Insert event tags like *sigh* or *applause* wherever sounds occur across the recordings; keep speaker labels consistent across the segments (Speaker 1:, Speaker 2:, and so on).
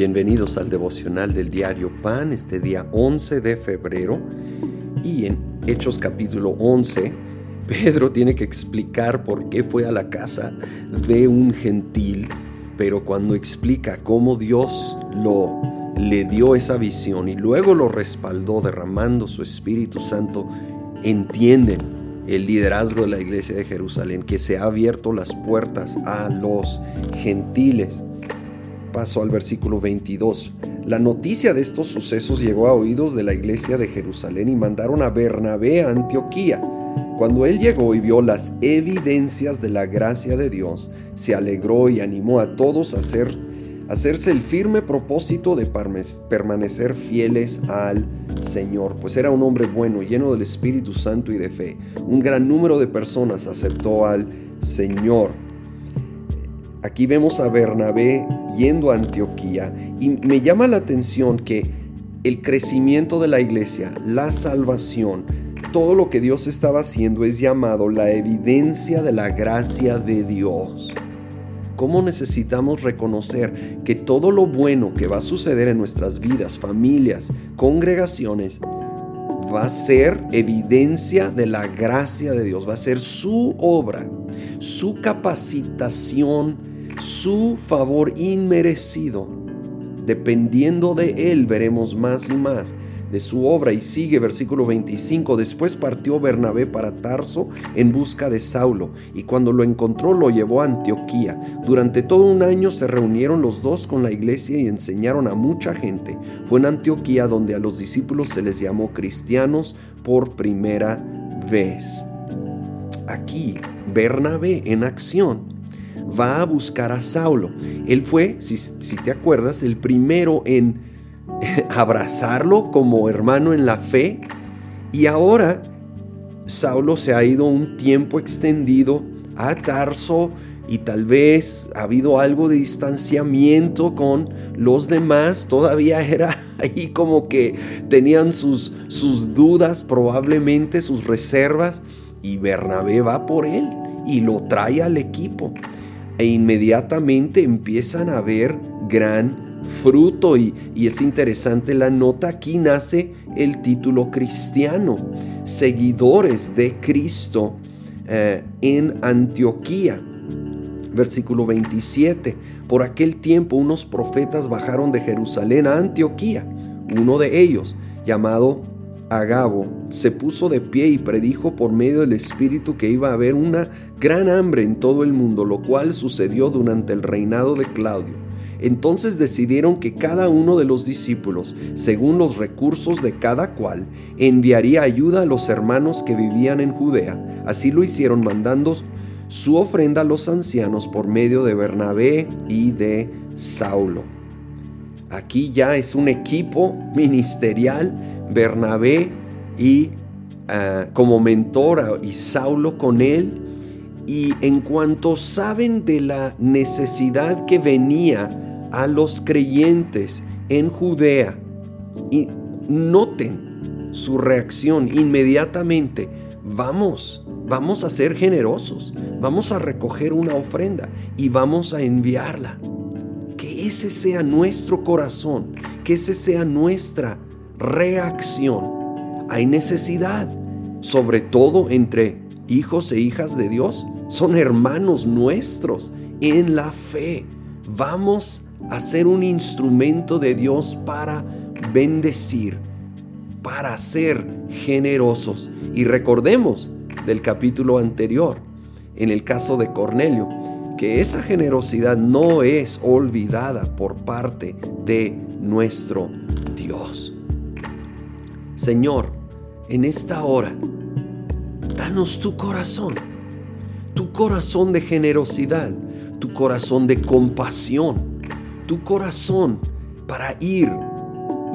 Speaker 1: Bienvenidos al devocional del diario Pan, este día 11 de febrero. Y en Hechos capítulo 11, Pedro tiene que explicar por qué fue a la casa de un gentil, pero cuando explica cómo Dios lo le dio esa visión y luego lo respaldó derramando su Espíritu Santo, entienden el liderazgo de la iglesia de Jerusalén, que se ha abierto las puertas a los gentiles. Paso al versículo 22. La noticia de estos sucesos llegó a oídos de la iglesia de Jerusalén y mandaron a Bernabé a Antioquía. Cuando él llegó y vio las evidencias de la gracia de Dios, se alegró y animó a todos a hacer, hacerse el firme propósito de permanecer fieles al Señor, pues era un hombre bueno, lleno del Espíritu Santo y de fe. Un gran número de personas aceptó al Señor. Aquí vemos a Bernabé yendo a Antioquía y me llama la atención que el crecimiento de la iglesia, la salvación, todo lo que Dios estaba haciendo es llamado la evidencia de la gracia de Dios. ¿Cómo necesitamos reconocer que todo lo bueno que va a suceder en nuestras vidas, familias, congregaciones, va a ser evidencia de la gracia de Dios, va a ser su obra, su capacitación su favor inmerecido. Dependiendo de Él veremos más y más de su obra. Y sigue versículo 25. Después partió Bernabé para Tarso en busca de Saulo, y cuando lo encontró lo llevó a Antioquía. Durante todo un año se reunieron los dos con la iglesia y enseñaron a mucha gente. Fue en Antioquía donde a los discípulos se les llamó cristianos por primera vez. Aquí, Bernabé en acción va a buscar a Saulo. Él fue, si, te acuerdas, el primero en *laughs* abrazarlo como hermano en la fe. Y ahora Saulo se ha ido un tiempo extendido a Tarso y tal vez ha habido algo de distanciamiento con los demás, todavía era *laughs* ahí como que tenían sus, sus dudas, probablemente sus reservas, y Bernabé va por él y lo trae al equipo e inmediatamente empiezan a ver gran fruto y, es interesante la nota, aquí nace el título cristiano, seguidores de Cristo eh, en Antioquía. Versículo 27, por aquel tiempo unos profetas bajaron de Jerusalén a Antioquía, uno de ellos, llamado Agabo se puso de pie y predijo por medio del Espíritu que iba a haber una gran hambre en todo el mundo, lo cual sucedió durante el reinado de Claudio. Entonces decidieron que cada uno de los discípulos, según los recursos de cada cual, enviaría ayuda a los hermanos que vivían en Judea. Así lo hicieron mandando su ofrenda a los ancianos por medio de Bernabé y de Saulo. Aquí ya es un equipo ministerial Bernabé y ah, como mentor y Saulo con él. Y en cuanto saben de la necesidad que venía a los creyentes en Judea, y noten su reacción inmediatamente, vamos, vamos a ser generosos, vamos a recoger una ofrenda y vamos a enviarla. Que ese sea nuestro corazón, que ese sea nuestra reacción. Hay necesidad, sobre todo entre hijos e hijas de Dios. Son hermanos nuestros en la fe. Vamos a ser un instrumento de Dios para bendecir, para ser generosos. Y recordemos del capítulo anterior, en el caso de Cornelio, que esa generosidad no es olvidada por parte de nuestro Dios. Señor, en esta hora, danos tu corazón, tu corazón de generosidad, tu corazón de compasión, tu corazón para ir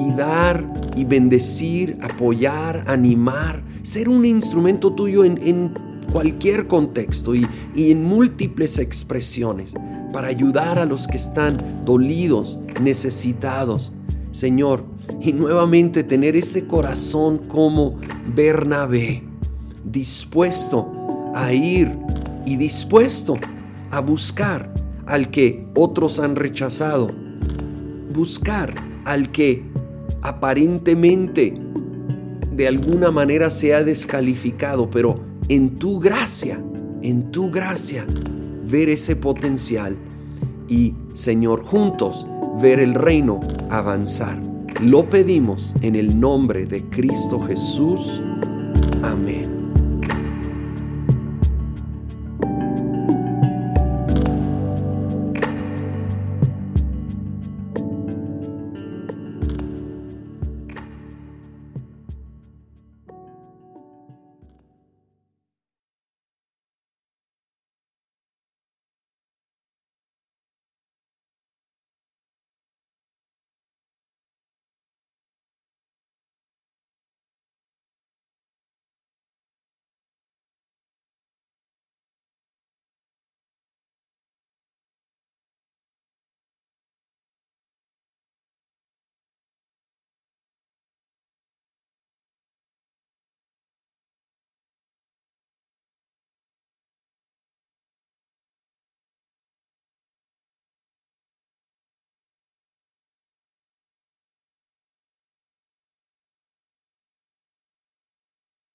Speaker 1: y dar y bendecir, apoyar, animar, ser un instrumento tuyo en, cualquier contexto y, en múltiples expresiones para ayudar a los que están dolidos, necesitados. Señor, y nuevamente tener ese corazón como Bernabé, dispuesto a ir y dispuesto a buscar al que otros han rechazado. buscar al que aparentemente de alguna manera se ha descalificado, pero en tu gracia, en tu gracia, ver ese potencial y, Señor, juntos ver el reino avanzar. Lo pedimos en el nombre de Cristo Jesús. Amén.